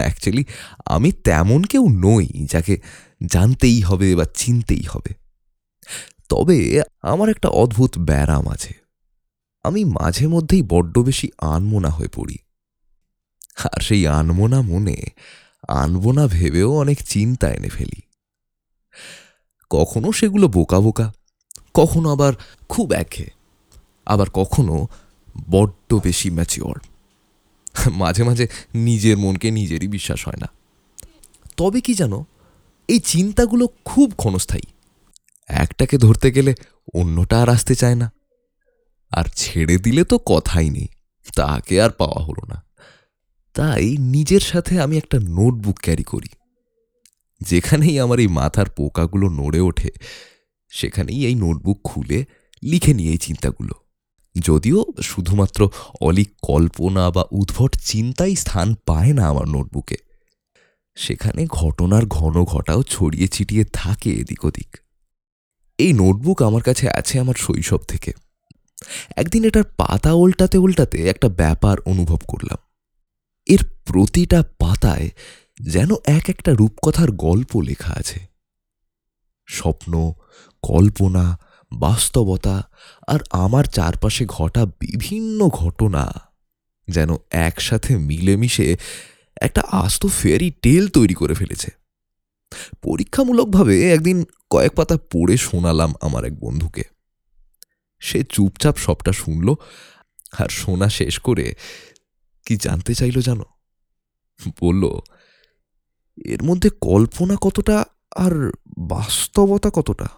Actually আমি তেমন কেউ নই যাকে জানতেই হবে বা চিনতেই হবে। তবে আমার একটা অদ্ভুত ব্যারাম আছে। আমি মাঝে মধ্যেই বড্ড বেশি আনমোনা হয়ে পড়ি। আর সেই আনমোনা মনে আনব না ভেবেও অনেক চিন্তা এনে ফেলি। কখনো সেগুলো বোকা বোকা, কখনো আবার খুব একে, আবার কখনো বড্ড বেশি ম্যাচিওর মাঝে মাঝে নিজের মনকে নিজেরই বিশ্বাস হয় না। তবে কি জানো, এই চিন্তাগুলো খুব ক্ষণস্থায়ী। একটাকে ধরতে গেলে অন্যটা আর আসতে চায় না। আর ছেড়ে দিলে তো কথাই নেই, তাকে আর পাওয়া হলো না। তাই নিজের সাথে আমি একটা নোটবুক ক্যারি করি, যেখানেই আমার এই মাথার পোকাগুলো নড়ে ওঠে, সেখানেই এই নোটবুক খুলে লিখে নিই এই চিন্তাগুলো। যদিও শুধুমাত্র অলিক কল্পনা বা উদ্ভট চিন্তাই স্থান পায় না আমার নোটবুকে। সেখানে ঘটনার ঘন ঘটাও ছড়িয়ে ছিটিয়ে থাকে এদিক ওদিক। এই নোটবুক আমার কাছে আছে আমার শৈশব থেকে। একদিন এটার পাতা উল্টাতে উল্টাতে একটা ব্যাপার অনুভব করলাম। এর প্রতিটা পাতায় যেন এক একটা রূপকথার গল্প লেখা আছে। স্বপ্ন, কল্পনা বাস্তবতা আর আমার চারপাশে ঘটা বিভিন্ন ঘটনা যেন একসাথে মিলেমিশে একটা আস্ত ফেয়ারি টেল তৈরি করে ফেলেছে। পরীক্ষামূলকভাবে একদিন কয়েক পাতা পড়ে শোনালাম আমার এক বন্ধুকে। সে চুপচাপ সবটা শুনল আর শোনা শেষ করে কি জানতে চাইল জানো? বলল, এর মধ্যে কল্পনা কতটা আর বাস্তবতা কতটা?